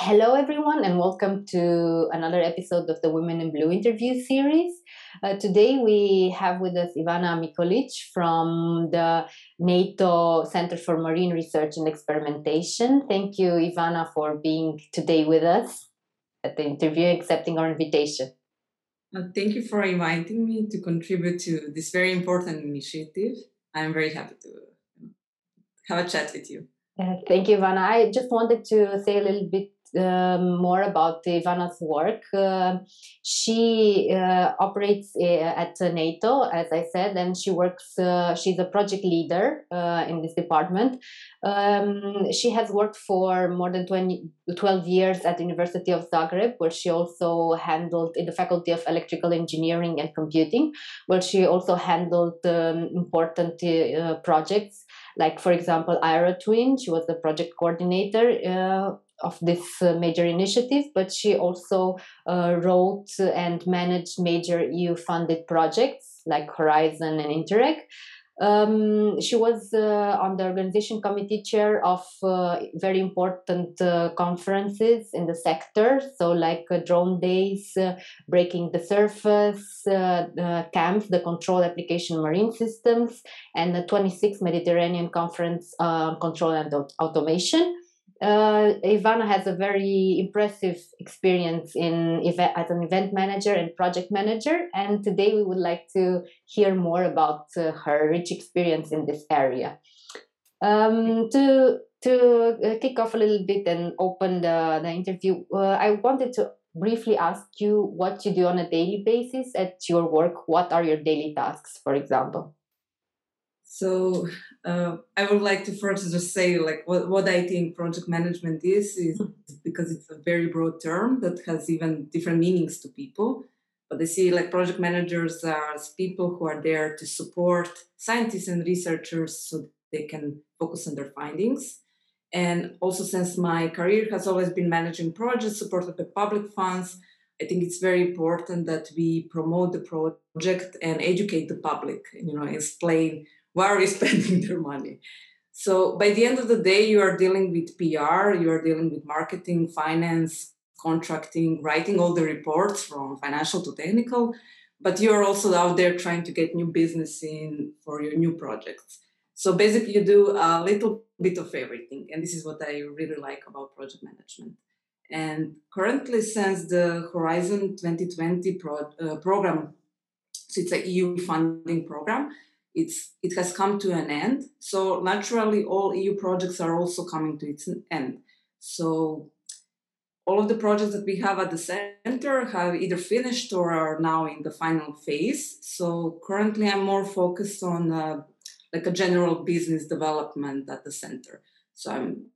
Hello, everyone, and welcome to another episode of the Women in Blue interview series. Uh, today, we have with us Ivana Mikolic from the NATO Center for Marine Research and Experimentation. Thank you, Ivana, for being today with us at the interview, accepting our invitation. Uh, thank you for inviting me to contribute to this very important initiative. I'm very happy to have a chat with you. Uh, thank you, Ivana. I just wanted to say a little bit um, more about Ivana's work. Uh, she uh, operates uh, at NATO, as I said, and she works, uh, she's a project leader uh, in this department. Um, she has worked for more than 20, 12 years at the University of Zagreb, where she also handled in the Faculty of Electrical Engineering and Computing, where she also handled um, important projects like for example Aerotwin she was the project coordinator uh, of this uh, major initiative, but she also uh, wrote and managed major EU funded projects like Horizon and Interreg. Um, she was uh, on the organization committee chair of uh, very important uh, conferences in the sector, so like uh, drone days, breaking the surface, CAMS, the control application marine systems, and the 26th Mediterranean conference on control and automation uh, Ivana has a very impressive experience in event, as an event manager and project manager, and today we would like to hear more about uh, her rich experience in this area. Um, to to uh, kick off a little bit and open the, the interview, uh, I wanted to briefly ask you what you do on a daily basis at your work. What are your daily tasks, for example? So uh, I would like to first just say like what, what I think project management is is because it's a very broad term that has even different meanings to people. But I see like project managers as people who are there to support scientists and researchers so they can focus on their findings. And also since my career has always been managing projects supported by public funds, I think it's very important that we promote the project and educate the public, you know, explain why are we spending their money? So by the end of the day, you are dealing with PR, you are dealing with marketing, finance, contracting, writing all the reports from financial to technical, but you are also out there trying to get new business in for your new projects. So basically, you do a little bit of everything, and this is what I really like about project management. And currently, since the Horizon 2020 pro- uh, program, so it's a EU funding program, it's it has come to an end. So naturally, all EU projects are also coming to its end. So all of the projects that we have at the center have either finished or are now in the final phase. So currently, I'm more focused on uh, like a general business development at the center. So I'm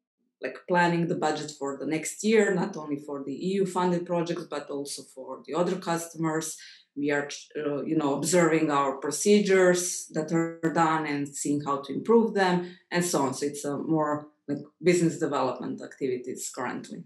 like planning the budget for the next year, not only for the EU funded projects, but also for the other customers we are uh, you know observing our procedures that are done and seeing how to improve them and so on. So it's a more like business development activities currently.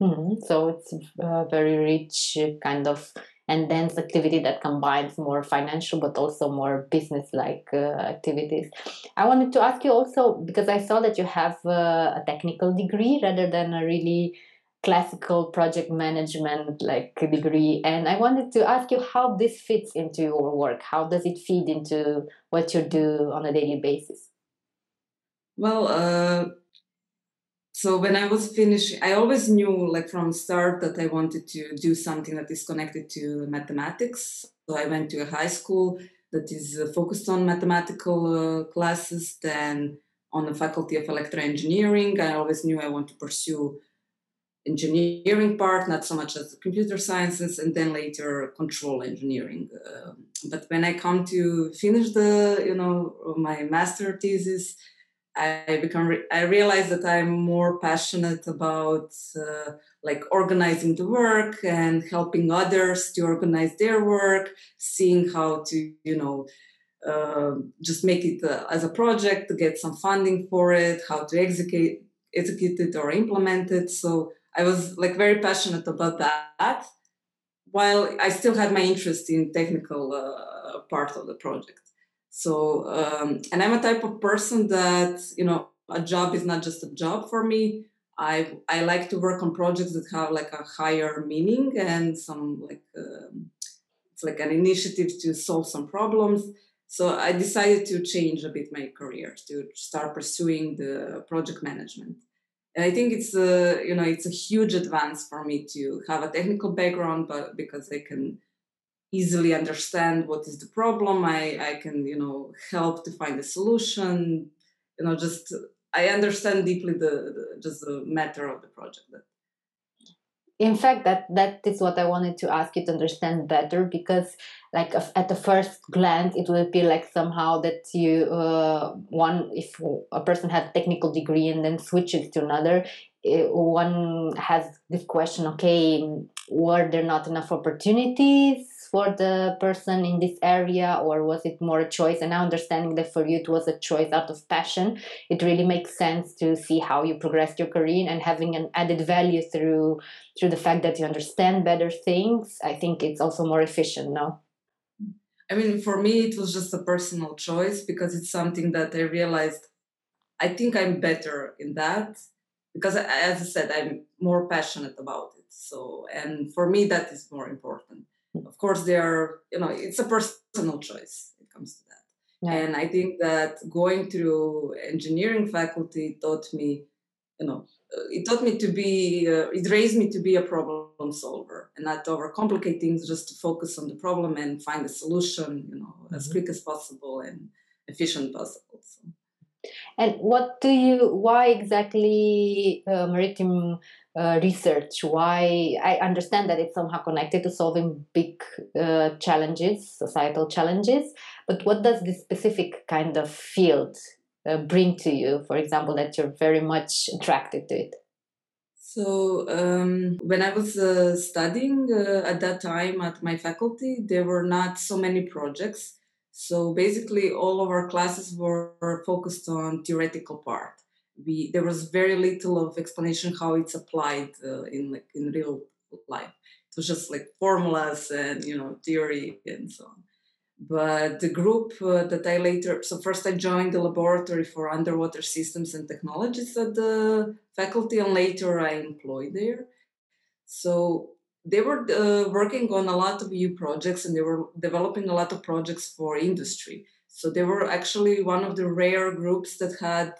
Mm-hmm. so it's a very rich kind of and dense activity that combines more financial but also more business like uh, activities. I wanted to ask you also because i saw that you have uh, a technical degree rather than a really classical project management like degree and i wanted to ask you how this fits into your work. How does it feed into what you do on a daily basis? Well uh, so when i was finishing i always knew like from start that i wanted to do something that is connected to mathematics. So i went to a high school that is uh, focused on mathematical uh, classes then on the faculty of electro engineering i always knew i want to pursue engineering part, not so much as computer sciences, and then later control engineering. Uh, but when I come to finish the, you know, my master thesis, I become re- I realize that I'm more passionate about uh, like organizing the work and helping others to organize their work, seeing how to, you know. Uh, just make it uh, as a project to get some funding for it, how to execute execute it or implement it. So I was like very passionate about that, while I still had my interest in technical uh, part of the project. So, um, and I'm a type of person that you know a job is not just a job for me. I I like to work on projects that have like a higher meaning and some like um, it's like an initiative to solve some problems. So I decided to change a bit my career to start pursuing the project management. And I think it's a you know it's a huge advance for me to have a technical background, but because I can easily understand what is the problem, I I can you know help to find a solution. You know, just I understand deeply the, the just the matter of the project. In fact, that that is what I wanted to ask you to understand better because, like at the first glance, it will be like somehow that you uh, one if a person has a technical degree and then switches to another, it, eh, one has this question: Okay, were there not enough opportunities? For the person in this area or was it more a choice? And now understanding that for you it was a choice out of passion. It really makes sense to see how you progressed your career and having an added value through through the fact that you understand better things. I think it's also more efficient now i mean for me it was just a personal choice because it's something that i realized i think i'm better in that because as i said i'm more passionate about it. So and for me that is more important of course they are you know it's a personal choice it comes to that yeah. and i think that going through engineering faculty taught me you know uh, it taught me to be uh, it raised me to be a problem solver and not overcomplicate things just to focus on the problem and find a solution you know mm-hmm. as quick as possible and efficient possible so. And what do you why exactly uh, maritime uh, research? Why i understand that it's somehow connected to solving big uh, challenges societal challenges but what does this specific kind of field uh, bring to you for example that you're very much attracted to it? So um, when i was uh, studying uh, at that time at my faculty there were not so many projects so basically all of our classes were focused on theoretical part we there was very little of explanation how it's applied uh, in like in real life. It was just like formulas and you know theory and so on. But the group uh, that I later so first I joined the laboratory for underwater systems and technologies at the faculty, and later I employed there. So they were uh, working on a lot of new projects and they were developing a lot of projects for industry. So they were actually one of the rare groups that had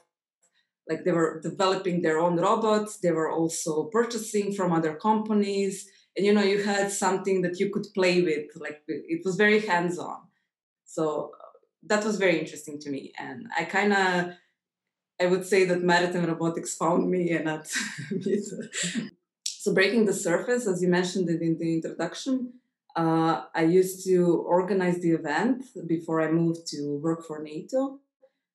like they were developing their own robots. They were also purchasing from other companies. And you know you had something that you could play with like it was very hands on so that was very interesting to me. And i kind of i would say that maritime robotics found me and not so breaking the surface as you mentioned it in the introduction uh, i used to organize the event before i moved to work for nato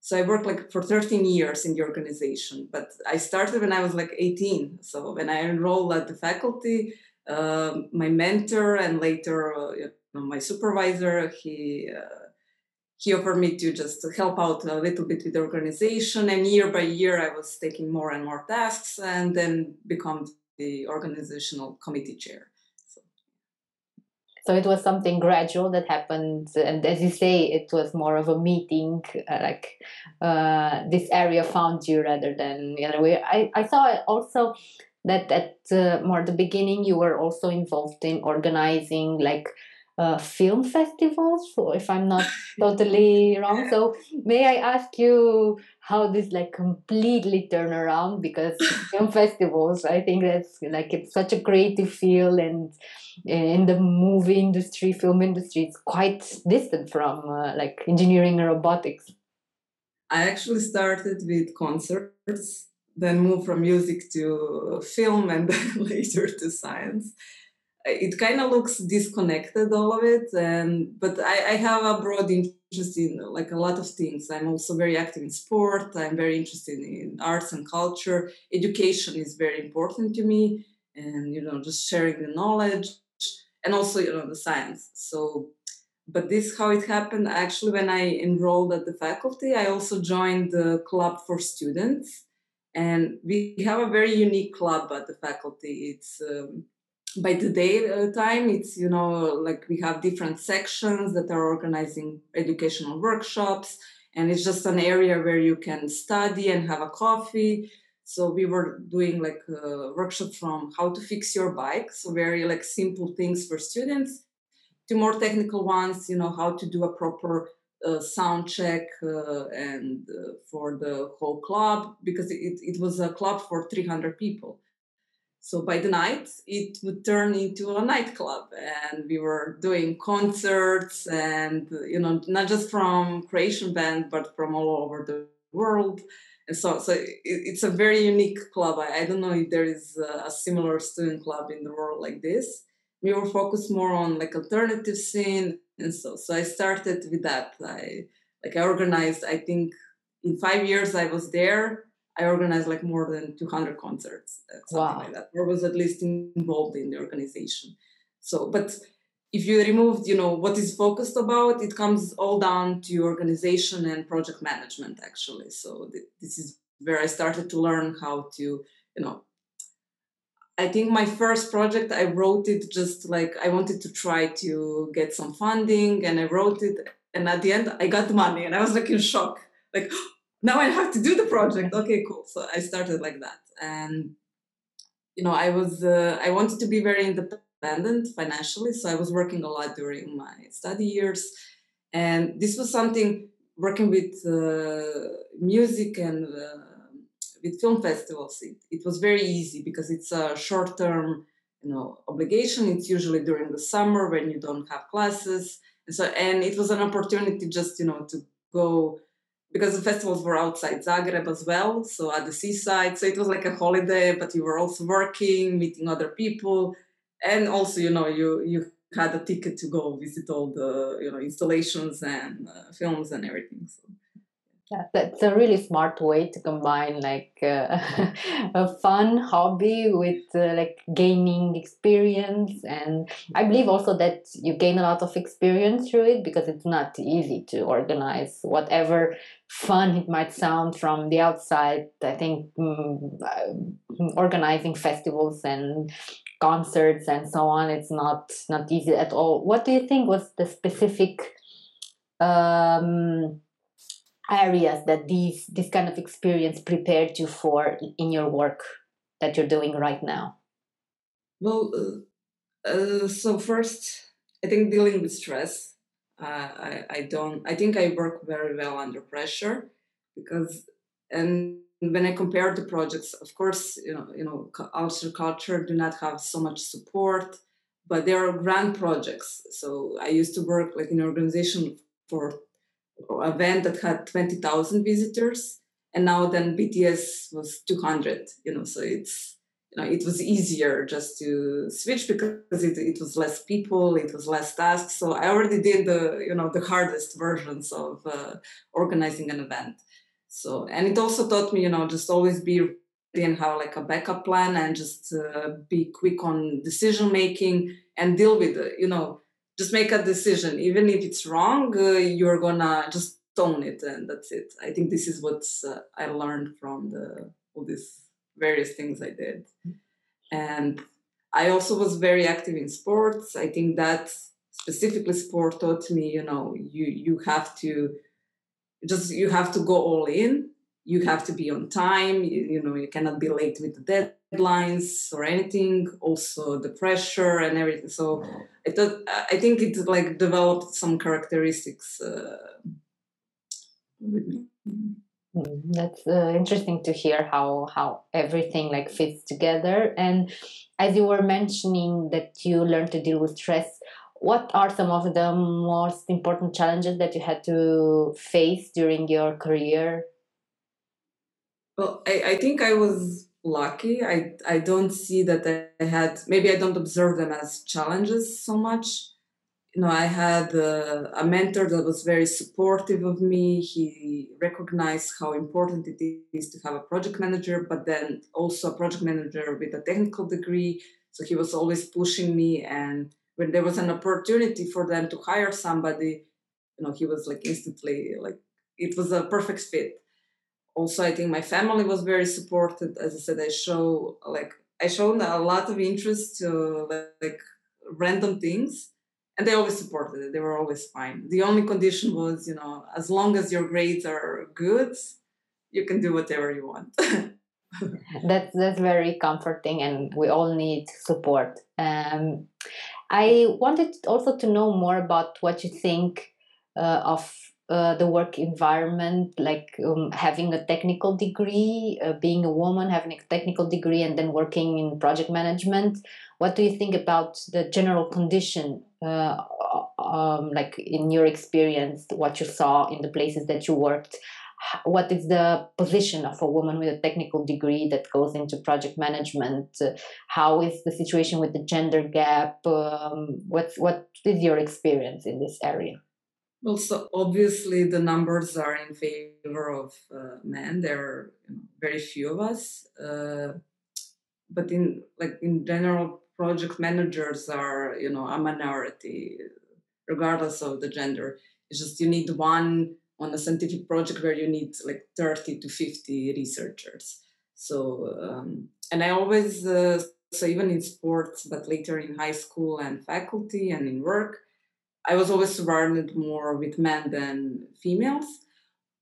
so I worked like for 13 years in the organization, but I started when I was like 18. So when I enrolled at the faculty, uh, my mentor and later uh, my supervisor, he uh, he offered me to just help out a little bit with the organization. And year by year, I was taking more and more tasks, and then become the organizational committee chair. So it was something gradual that happened and as you say it was more of a meeting uh, like uh, this area found you rather than the other way. I, I saw also that at uh, more the beginning you were also involved in organizing like uh, film festivals if i'm not totally wrong. So may i ask you how this like completely turn around? Because film festivals i think that's like it's such a creative field and in the movie industry film industry it's quite distant from uh, like engineering and robotics. I actually started with concerts then moved from music to film and then later to science it kind of looks disconnected all of it and but I, I, have a broad interest in like a lot of things. I'm also very active in sport i'm very interested in arts and culture. Education is very important to me and you know just sharing the knowledge and also you know the science. So but this how it happened actually when i enrolled at the faculty i also joined the club for students and we have a very unique club at the faculty. It's um, by the day uh, time it's you know like we have different sections that are organizing educational workshops and it's just an area where you can study and have a coffee So we were doing like a workshop from how to fix your bike, so very like simple things for students, to more technical ones, you know, how to do a proper uh, sound check uh, and uh, for the whole club because it, it was a club for 300 people. So by the night, it would turn into a nightclub, and we were doing concerts, and you know, not just from Croatian band, but from all over the world. And so, so it, it's a very unique club. I, I, don't know if there is a, similar student club in the world like this. We were focused more on like alternative scene, and so, so I started with that. I like I organized. I think in five years I was there I organized like more than 200 concerts, uh, something wow. like that, or was at least involved in the organization. So, but if you removed, you know, what is focused about, it comes all down to organization and project management, actually. So th- this is where I started to learn how to, you know, I think my first project, I wrote it just like I wanted to try to get some funding and I wrote it. And at the end, I got money and I was like in shock. Like, now I have to do the project. Okay, cool. So I started like that, and you know, I was uh, I wanted to be very independent financially, so I was working a lot during my study years, and this was something working with uh, music and uh, with film festivals. It, it was very easy because it's a short term you know obligation. It's usually during the summer when you don't have classes, and so and it was an opportunity just you know to go because the festivals were outside Zagreb as well, so at the seaside. So it was like a holiday, but you were also working, meeting other people, and also you know you you had a ticket to go visit all the you know installations and uh, films and everything. So yeah, that's a really smart way to combine like uh, a fun hobby with uh, like gaining experience. And i believe also that you gain a lot of experience through it because it's not easy to organize whatever fun it might sound from the outside. I think um, organizing festivals and concerts and so on it's not not easy at all. What do you think was the specific um, areas that these this kind of experience prepared you for in your work that you're doing right now? Well, uh, uh, so first, I think dealing with stress. Uh, I, I don't. I think I work very well under pressure because, and when I compare the projects, of course, you know, you know, Ulster culture do not have so much support, but they are grand projects. So I used to work like in an organization for event that had 20,000 visitors and now then BTS was 200 you know so it's you know it was easier just to switch because it, it was less people it was less tasks. So I already did the you know the hardest versions of uh, organizing an event. So and it also taught me you know just always be ready and have like a backup plan and just uh, be quick on decision making and deal with it you know just make a decision. Even if it's wrong uh, you're gonna just own it and that's it. I think this is what uh, i learned from the all these various things i did. And i also was very active in sports. I think that specifically sport taught me you know you you have to just you have to go all in. You have to be on time. You, you know you cannot be late with the deadlines or anything also the pressure and everything. So i thought i think it like developed some characteristics uh, hmm, that's uh, interesting to hear how how everything like fits together. And as you were mentioning that you learned to deal with stress what are some of the most important challenges that you had to face during your career? Well, I, I think I was lucky. I I don't see that I had maybe I don't observe them as challenges so much. You know, I had a, a mentor that was very supportive of me. He recognized how important it is to have a project manager, but then also a project manager with a technical degree. So he was always pushing me, and when there was an opportunity for them to hire somebody, you know, he was like instantly like it was a perfect fit also i think my family was very supportive as i said i show like i showed a lot of interest to like random things and they always supported it. They were always fine. The only condition was you know as long as your grades are good you can do whatever you want. That's that's very comforting, and we all need support. Um, I wanted also to know more about what you think uh, of uh, the work environment, like um, having a technical degree, uh, being a woman, having a technical degree, and then working in project management. What do you think about the general condition, uh, um, like in your experience, what you saw in the places that you worked? What is the position of a woman with a technical degree that goes into project management? how is the situation with the gender gap? Um, what's what is your experience in this area? Well, so obviously the numbers are in favor of uh, men. There are very few of us, uh, but in like in general, project managers are you know a minority, regardless of the gender. It's just you need one on a scientific project where you need like thirty to fifty researchers. So um, and I always uh, so even in sports, but later in high school and faculty and in work I was always surrounded more with men than females.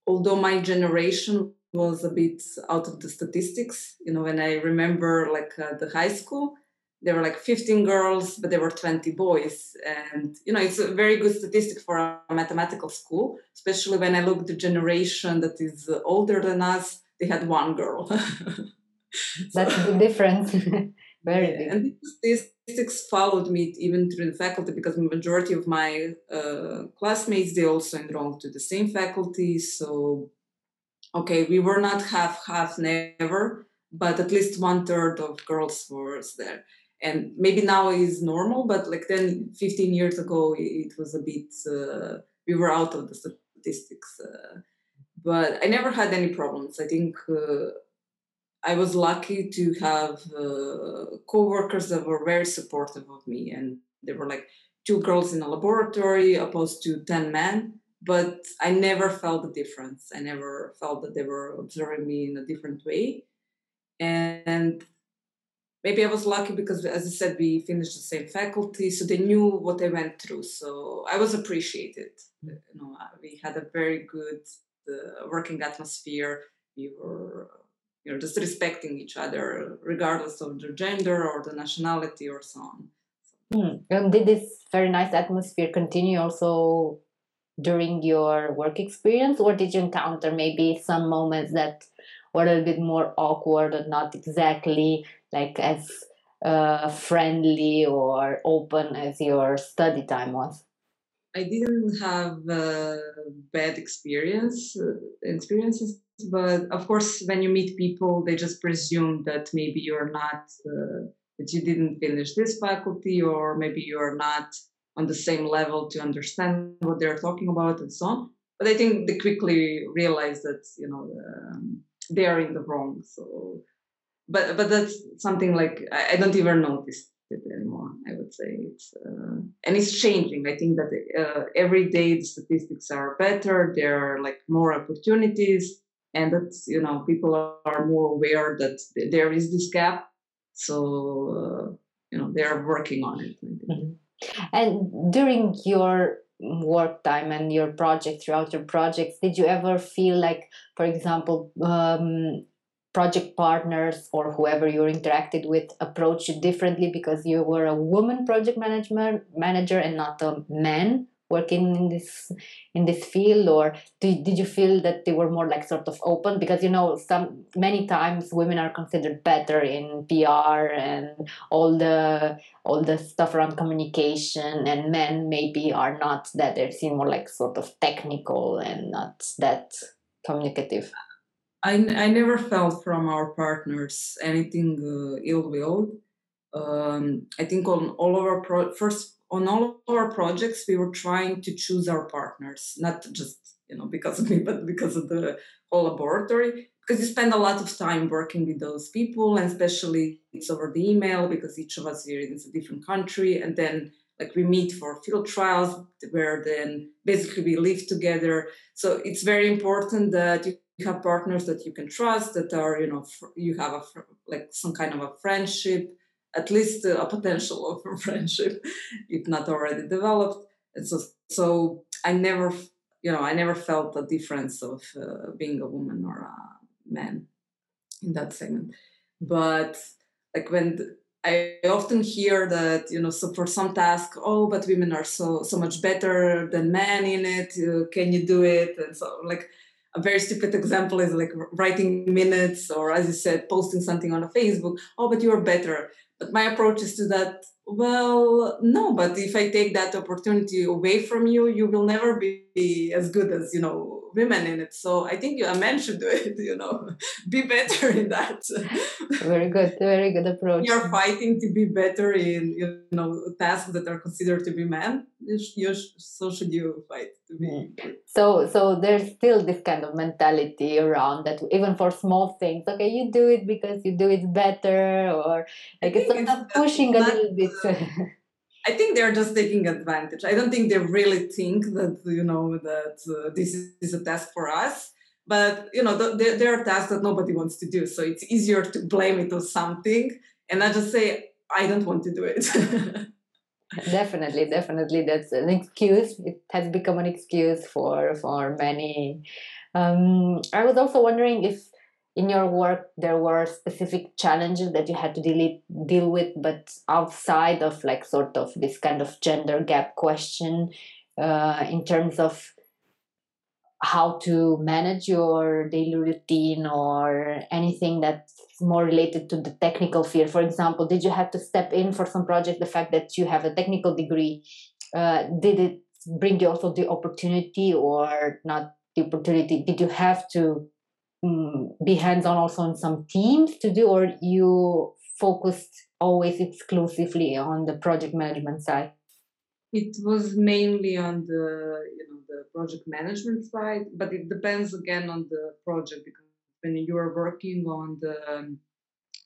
Although my generation was a bit out of the statistics, you know, when I remember like uh, the high school, there were like 15 girls, but there were 20 boys. And, you know, it's a very good statistic for a mathematical school, especially when I look at the generation that is older than us, they had one girl. That's the difference. very yeah. And this statistics followed me even through the faculty because the majority of my uh, classmates they also enrolled to the same faculty so okay we were not half half never but at least one third of girls was there and maybe now is normal but like then 15 years ago it was a bit uh, we were out of the statistics uh, but i never had any problems i think uh, I was lucky to have uh, co-workers that were very supportive of me, and there were like two girls in a laboratory opposed to ten men. But I never felt the difference. I never felt that they were observing me in a different way, and maybe I was lucky because, as I said, we finished the same faculty, so they knew what I went through. So I was appreciated. You know, we had a very good uh, working atmosphere. We were you know just respecting each other regardless of the gender or the nationality or so on hmm. and did this very nice atmosphere continue also during your work experience or did you encounter maybe some moments that were a little bit more awkward or not exactly like as uh, friendly or open as your study time was I didn't have uh, bad experience uh, experiences but of course when you meet people they just presume that maybe you're not uh, that you didn't finish this faculty or maybe you're not on the same level to understand what they're talking about and so on. But i think they quickly realize that you know um, they are in the wrong so. But but that's something like i, I don't even notice it anymore i would say. It's uh, and it's changing. I think that uh, every day the statistics are better. There are like more opportunities and that's you know people are more aware that there is this gap. So uh, you know they are working on it mm-hmm. and during your work time and your project throughout your projects did you ever feel like for example um, project partners or whoever you interacted with approached you differently because you were a woman project management manager and not a man working in this in this field or did, did you feel that they were more like sort of open? Because you know some many times women are considered better in pr and all the all the stuff around communication and men maybe are not that. They're seen more like sort of technical and not that communicative. I, I never felt from our partners anything uh, ill will um, i think on all of our pro- first on all of our projects, we were trying to choose our partners, not just you know because of me, but because of the whole laboratory. Because you spend a lot of time working with those people, and especially it's over the email because each of us here is a different country, and then like we meet for field trials where then basically we live together. So it's very important that you have partners that you can trust, that are you know you have a like some kind of a friendship at least a potential of a friendship, if not already developed. And so, so I never, you know, I never felt the difference of uh, being a woman or a man. in that segment. But like when I often hear that you know, so for some task, oh, but women are so so much better than men in it. Uh, can you do it? And so like a very stupid example is like writing minutes or as you said posting something on a facebook oh but you're better but my approach is to that well no but if i take that opportunity away from you you will never be as good as you know women in it so i think a man should do it you know be better in that. Very good very good approach. You're fighting to be better in you know tasks that are considered to be men you, so should you fight to be mm. so so there's still this kind of mentality around that even for small things okay you do it because you do it better or like it's, it's pushing a little bit I think they're just taking advantage. I don't think they really think that you know that uh, this is a task for us. But you know, there, there are tasks that nobody wants to do, so it's easier to blame it on something and I just say I don't want to do it. definitely, definitely, that's an excuse. It has become an excuse for for many. Um, I was also wondering if in your work there were specific challenges that you had to deal deal with but outside of like sort of this kind of gender gap question uh, in terms of how to manage your daily routine or anything that's more related to the technical field. For example did you have to step in for some project the fact that you have a technical degree uh, did it bring you also the opportunity or not the opportunity? Did you have to um, be hands on also on some teams to do, or you focused always exclusively on the project management side? It was mainly on the you know the project management side, but it depends again on the project because when you are working on the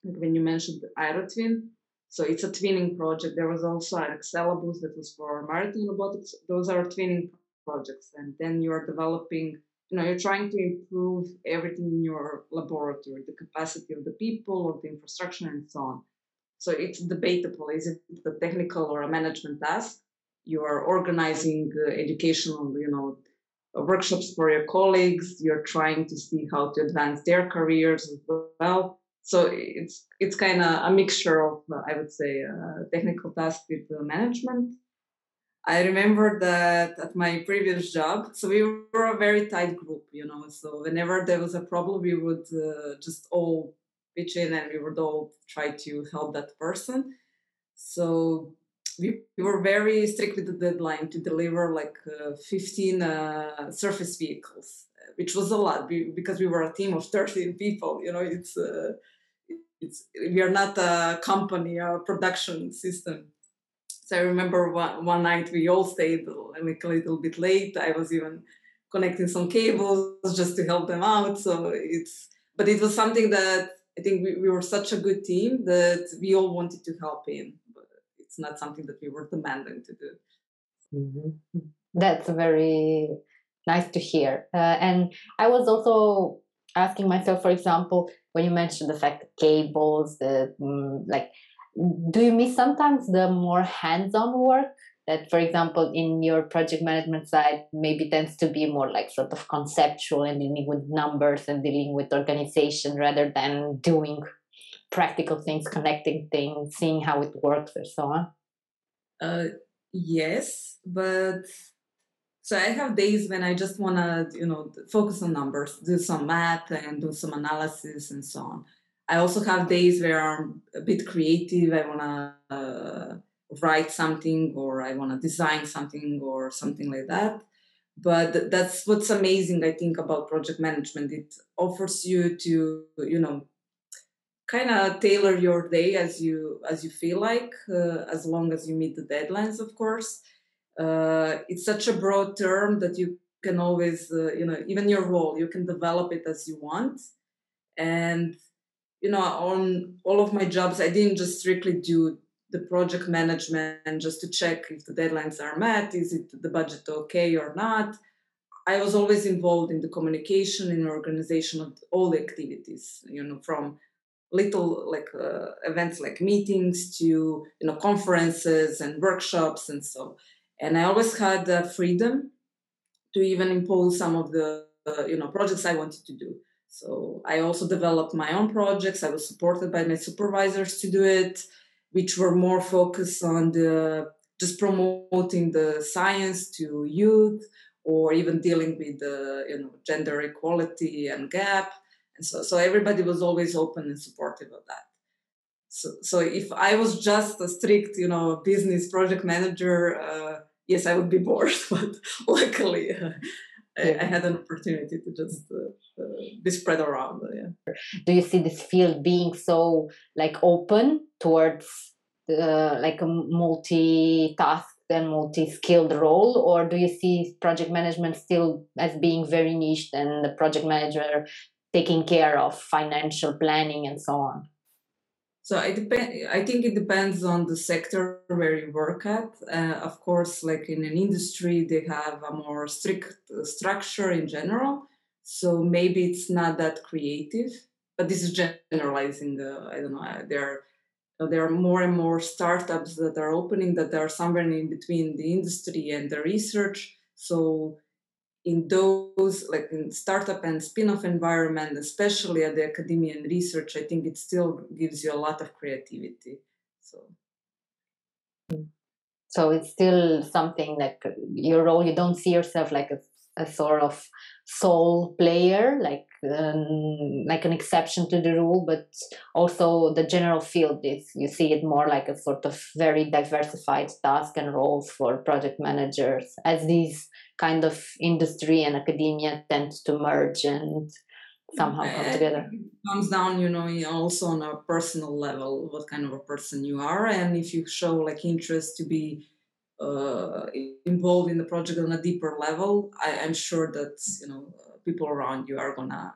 when you mentioned the Aerotwin, so it's a twinning project. There was also an EXCELLABUST that was for maritime robotics. Those are twinning projects, and then you are developing you know you're trying to improve everything in your laboratory the capacity of the people of the infrastructure and so on. So it's debatable. Is it a technical or a management task? You are organizing uh, educational you know workshops for your colleagues. You're trying to see how to advance their careers as well. So it's it's kind of a mixture of uh, i would say uh, technical task with management I remember that at my previous job, so we were a very tight group, you know. So whenever there was a problem, we would uh, just all pitch in and we would all try to help that person. So we, we were very strict with the deadline to deliver like uh, 15 uh, surface vehicles, which was a lot because we were a team of 13 people. You know, it's uh, it's we are not a company, a production system. So I remember one, one night we all stayed like a little bit late. I was even connecting some cables just to help them out. So it's, but it was something that I think we, we were such a good team that we all wanted to help in, but it's not something that we were demanding to do. Mm-hmm. That's very nice to hear. Uh, and I was also asking myself, for example, when you mentioned the fact that cables, the mm, like do you miss sometimes the more hands-on work that for example in your project management side maybe tends to be more like sort of conceptual and dealing with numbers and dealing with organization rather than doing practical things connecting things seeing how it works and so on? Uh, yes but so i have days when i just want to you know focus on numbers do some math and do some analysis and so on I also have days where I'm a bit creative. I want to uh, write something or I want to design something or something like that. But that's what's amazing, I think, about project management. It offers you to, you know, kind of tailor your day as you as you feel like, uh, as long as you meet the deadlines, of course. Uh, it's such a broad term that you can always, uh, you know, even your role, you can develop it as you want. And you know, on all of my jobs, I didn't just strictly do the project management just to check if the deadlines are met, is it the budget okay or not. I was always involved in the communication and organization of all the activities, you know, from little like uh, events like meetings to you know conferences and workshops and so. And I always had the freedom to even impose some of the uh, you know projects I wanted to do. So I also developed my own projects. I was supported by my supervisors to do it, which were more focused on the just promoting the science to youth or even dealing with the you know gender equality and gap and so so everybody was always open and supportive of that so so if i was just a strict you know business project manager uh, yes i would be bored but luckily uh, I, I, had an opportunity to just uh, uh be spread around uh, yeah. Do you see this field being so like open towards uh, like a multi-task and multi-skilled role? Or do you see project management still as being very niche and the project manager taking care of financial planning and so on so I depend. I think it depends on the sector where you work at. Uh, of course, like in an industry, they have a more strict uh, structure in general. So maybe it's not that creative. But this is generalizing. Uh, I don't know. Uh, there there are more and more startups that are opening that are somewhere in between the industry and the research. So in those like in startup and spin-off environment, especially at the academia and research, I think it still gives you a lot of creativity. So so it's still something like your role you don't see yourself like a a sort of sole player, like um, like an exception to the rule, but also the general field is you see it more like a sort of very diversified task and roles for project managers as these kind of industry and academia tend to merge and somehow come together. It comes down, you know, also on a personal level, what kind of a person you are, and if you show like interest to be uh, involved in the project on a deeper level, I, am sure that you know people around you are gonna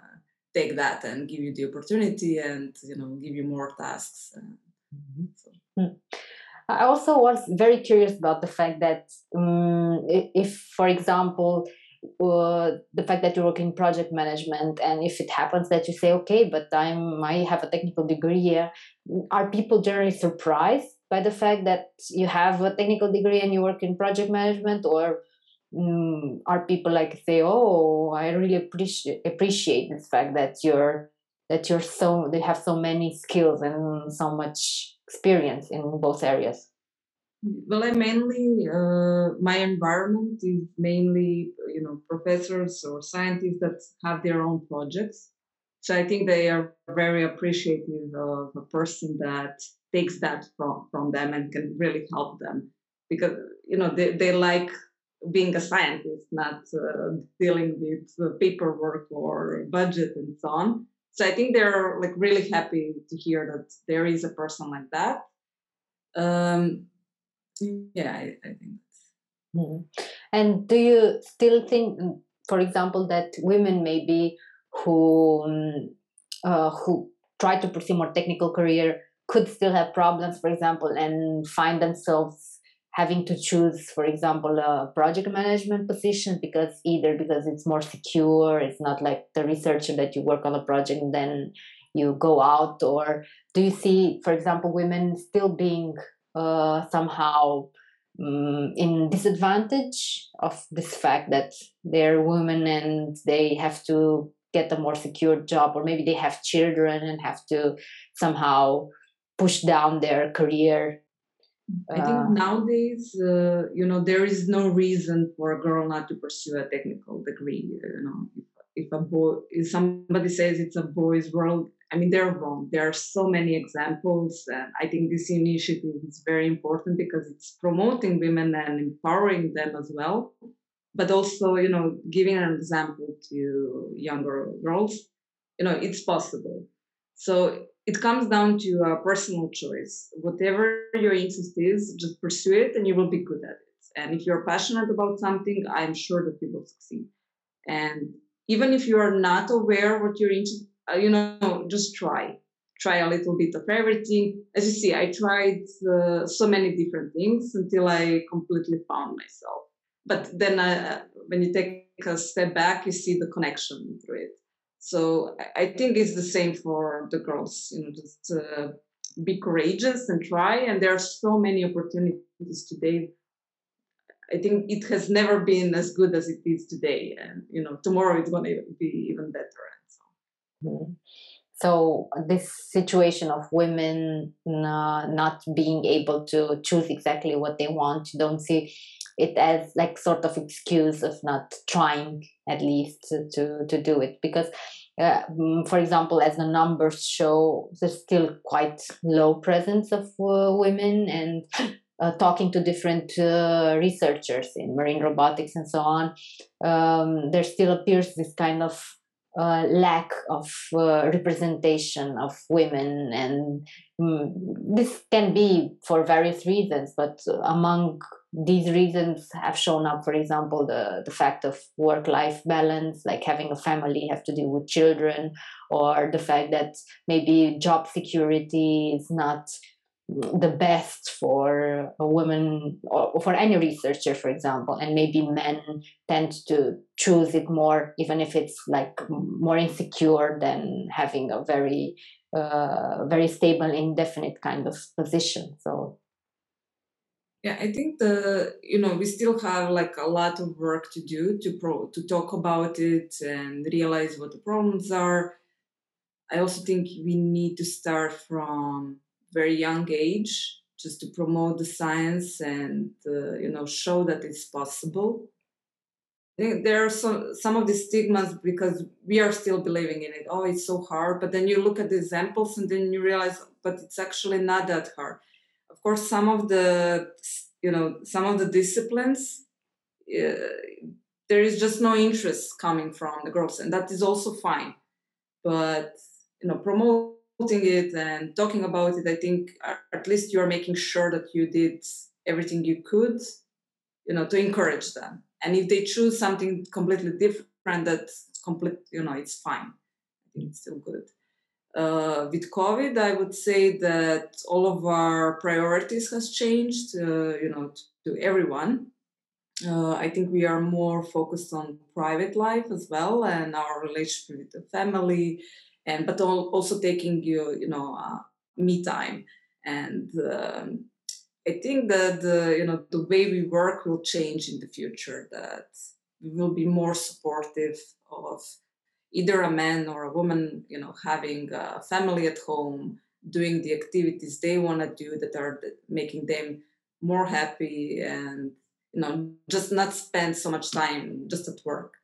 take that and give you the opportunity and you know give you more tasks. Mm-hmm. So. Hmm. I also was very curious about the fact that um, if, for example, uh, the fact that you work in project management and if it happens that you say okay but i have a technical degree here are people generally surprised by the fact that you have a technical degree and you work in project management? Or um, are people like say oh i really appreciate appreciate this fact that you're that you're so they have so many skills and so much experience in both areas? Well i mainly uh, my environment is mainly you know professors or scientists that have their own projects. So i think they are very appreciative of a person that takes that from from them and can really help them. Because you know they, they like being a scientist not uh, dealing with paperwork or budget and so on so i think they're like really happy to hear that there is a person like that um yeah i, I think mm. and do you still think for example that women maybe who um, uh, who try to pursue more technical career could still have problems, for example, and find themselves having to choose, for example, a project management position because either because it's more secure, it's not like the researcher that you work on a project and then you go out, or do you see, for example, women still being uh, somehow um, in disadvantage of this fact that they're women and they have to get a more secure job, or maybe they have children and have to somehow push down their career I think uh, nowadays, uh, you know, there is no reason for a girl not to pursue a technical degree. You know, if, if a boy, if somebody says it's a boys' world, I mean, they're wrong. There are so many examples, and I think this initiative is very important because it's promoting women and empowering them as well, but also, you know, giving an example to younger girls. You know, it's possible. So it comes down to a personal choice. Whatever your interest is, just pursue it and you will be good at it. And if you're passionate about something, I'm sure that you will succeed. And even if you are not aware what you're interested, uh, you know, just try. Try a little bit of everything. As you see, I tried uh, so many different things until I completely found myself. But then, uh, when you take a step back, you see the connection through it. So I think it's the same for the girls. You know, just uh, be courageous and try. And there are so many opportunities today. I think it has never been as good as it is today, and you know, tomorrow it's going to be even better. Mm-hmm. So this situation of women uh, not being able to choose exactly what they want, you don't see it as like sort of excuse of not trying at least to, to, to do it. Because uh, mm, for example as the numbers show there's still quite low presence of uh, women and uh, talking to different uh, researchers in marine robotics and so on um, there still appears this kind of uh, lack of uh, representation of women and mm, this can be for various reasons but among these reasons have shown up for example the, the fact of work life balance like having a family have to deal with children or the fact that maybe job security is not the best for a woman or for any researcher for example. And maybe men tend to choose it more even if it's like more insecure than having a very uh, very stable indefinite kind of position. So yeah i think the you know we still have like a lot of work to do to pro to talk about it and realize what the problems are. I also think we need to start from very young age just to promote the science and uh, you know show that it's possible. There are some some of the stigmas because we are still believing in it. Oh it's so hard but then you look at the examples and then you realize but it's actually not that hard of course some of the you know some of the disciplines uh, there is just no interest coming from the girls and that is also fine but you know promoting it and talking about it, I think at least you are making sure that you did everything you could, you know, to encourage them. And if they choose something completely different, that's complete, you know, it's fine. I think it's still good. Uh, with COVID, I would say that all of our priorities has changed, uh, you know, to, to everyone. Uh, I think we are more focused on private life as well and our relationship with the family, and but also taking you you know uh, me time and um, I think that you know the way we work will change in the future. That we will be more supportive of either a man or a woman, you know, having a family at home, doing the activities they want to do that are making them more happy, and you know, just not spend so much time just at work.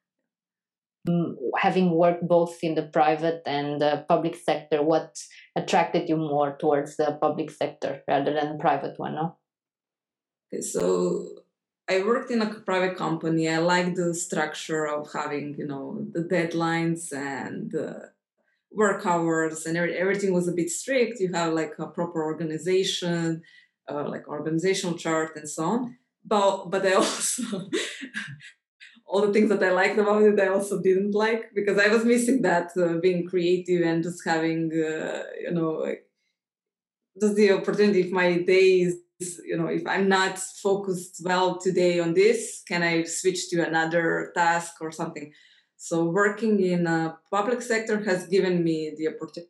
Mm, having worked both in the private and the public sector, what attracted you more towards the public sector rather than the private one? No? Okay, so I worked in a private company. I like the structure of having, you know, the deadlines and the work hours, and everything was a bit strict. You have like a proper organization, uh, like organizational chart, and so on. But but I also all the things that I liked about it, I also didn't like because I was missing that uh, being creative and just having, uh, you know, like, just the opportunity. If my days, you know, if I'm not focused well today on this, can I switch to another task or something? So working in a public sector has given me the opportunity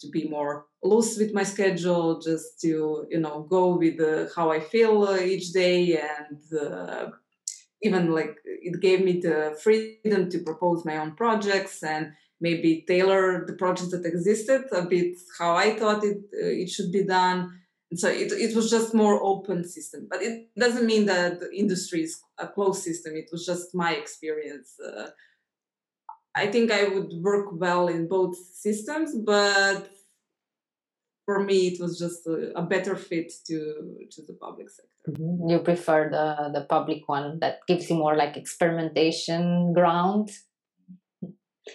to be more loose with my schedule, just to you know go with uh, how I feel uh, each day and uh, even like it gave me the freedom to propose my own projects and maybe tailor the projects that existed a bit how I thought it uh, it should be done. And so it, it was just more open system, but it doesn't mean that the industry is a closed system. It was just my experience. Uh, I think I would work well in both systems, but for me it was just a, a better fit to to the public sector mm-hmm. you prefer the the public one that gives you more like experimentation ground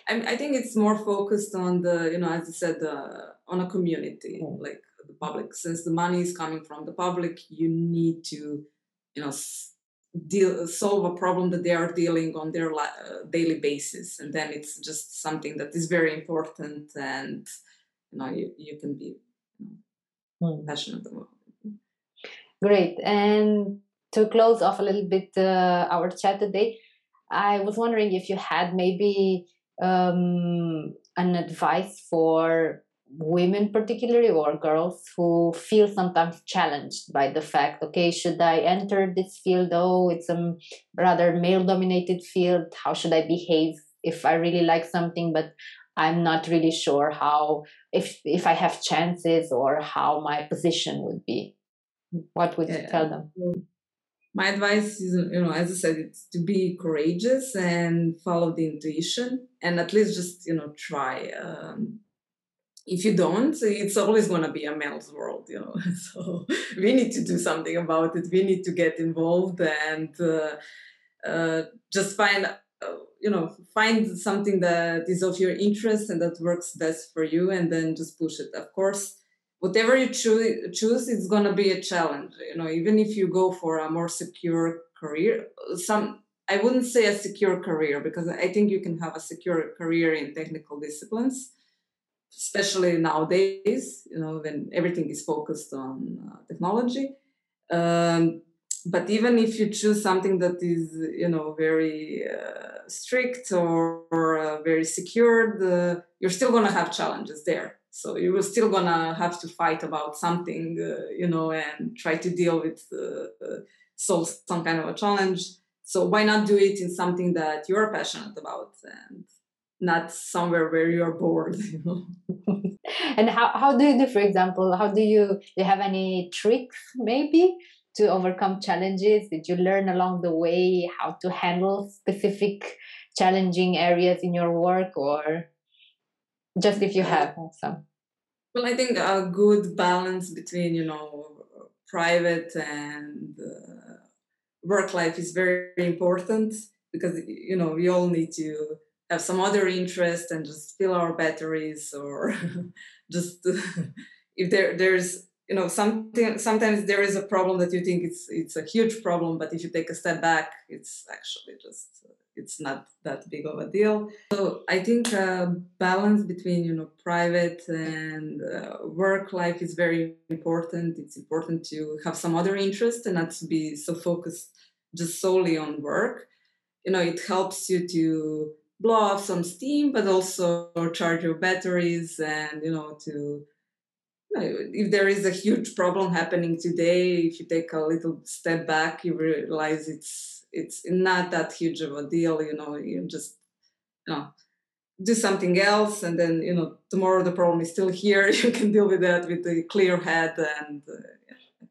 I, I think it's more focused on the you know as i said uh, on a community mm. like the public since the money is coming from the public you need to you know deal solve a problem that they are dealing on their uh, daily basis and then it's just something that is very important and you know you, you can be mm. passionate about. Great. And to close off a little bit uh, our chat today, I was wondering if you had maybe um, an advice for women particularly or girls who feel sometimes challenged by the fact okay should i enter this field oh it's a rather male dominated field how should i behave if i really like something but I'm not really sure how if if I have chances or how my position would be. What would yeah. you tell them? My advice is, you know, as I said, it's to be courageous and follow the intuition, and at least just you know try. Um, if you don't, it's always going to be a male's world, you know. So we need to do something about it. We need to get involved and uh, uh, just find, uh, you know, find something that is of your interest and that works best for you, and then just push it. Of course, whatever you choose, choose, it's going to be a challenge. You know, even if you go for a more secure career, some I wouldn't say a secure career because I think you can have a secure career in technical disciplines especially nowadays, you know, when everything is focused on uh, technology. Um, but even if you choose something that is, you know, very uh, strict or, or uh, very secured, you're still going to have challenges there. So you are still going to have to fight about something, uh, you know, and try to deal with, uh, uh, solve some kind of a challenge. So why not do it in something that you're passionate about and not somewhere where you're bored. You know and how, how do you do for example how do you do you have any tricks maybe to overcome challenges? Did you learn along the way how to handle specific challenging areas in your work or just if you have some? well i think a good balance between you know private and uh, work life is very important because you know we all need to have some other interest and just fill our batteries or just if there there's you know something sometimes there is a problem that you think it's it's a huge problem but if you take a step back it's actually just it's not that big of a deal. So i think uh, balance between you know private and uh, work life is very important. It's important to have some other interest and not to be so focused just solely on work. You know it helps you to blow off some steam, but also charge your batteries and you know to if there is a huge problem happening today, if you take a little step back, you realize it's it's not that huge of a deal. You know, you just you know do something else, and then you know tomorrow the problem is still here. You can deal with that with a clear head and. Uh,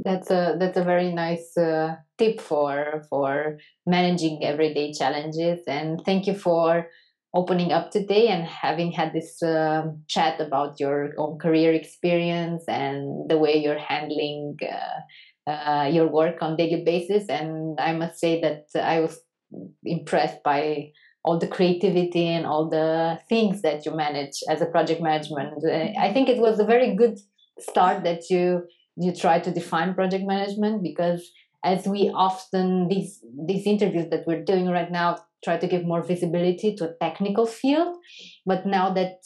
that's a that's a very nice uh, tip for for managing everyday challenges. And thank you for opening up today and having had this uh, chat about your own career experience and the way you're handling uh, uh, your work on daily basis. And i must say that i was impressed by all the creativity and all the things that you manage as a project management. I think it was a very good start that you you try to define project management because as we often these these interviews that we're doing right now try to give more visibility to a technical field but now that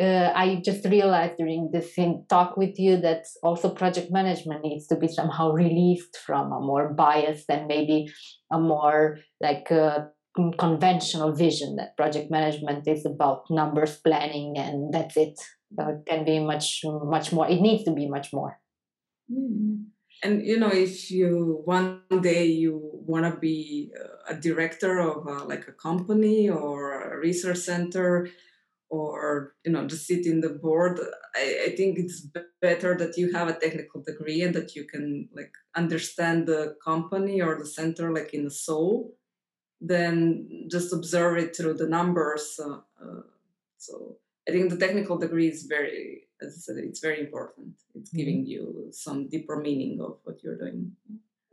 uh, I just realized during this talk with you that also project management needs to be somehow released from a more biased and maybe a more like uh, conventional vision that project management is about numbers planning and that's it. So it can be much much more. It needs to be much more. Mm-hmm. And you know, if you one day you want to be a director of a, like a company or a research center, or you know, just sit in the board, I, I think it's better that you have a technical degree and that you can like understand the company or the center like in the soul, than just observe it through the numbers. Uh, uh, so I think the technical degree is very as I said, it's very important. It's mm-hmm. giving you some deeper meaning of what you're doing.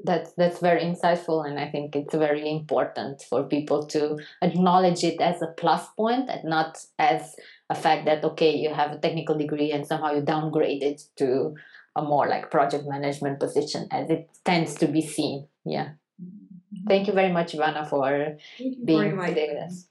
That's that's very insightful, and I think it's very important for people to acknowledge it as a plus point and not as a fact that okay, you have a technical degree and somehow you downgrade it to a more like project management position, as it tends to be seen. Yeah. Mm-hmm. Thank you very much, Ivana, for being today with us.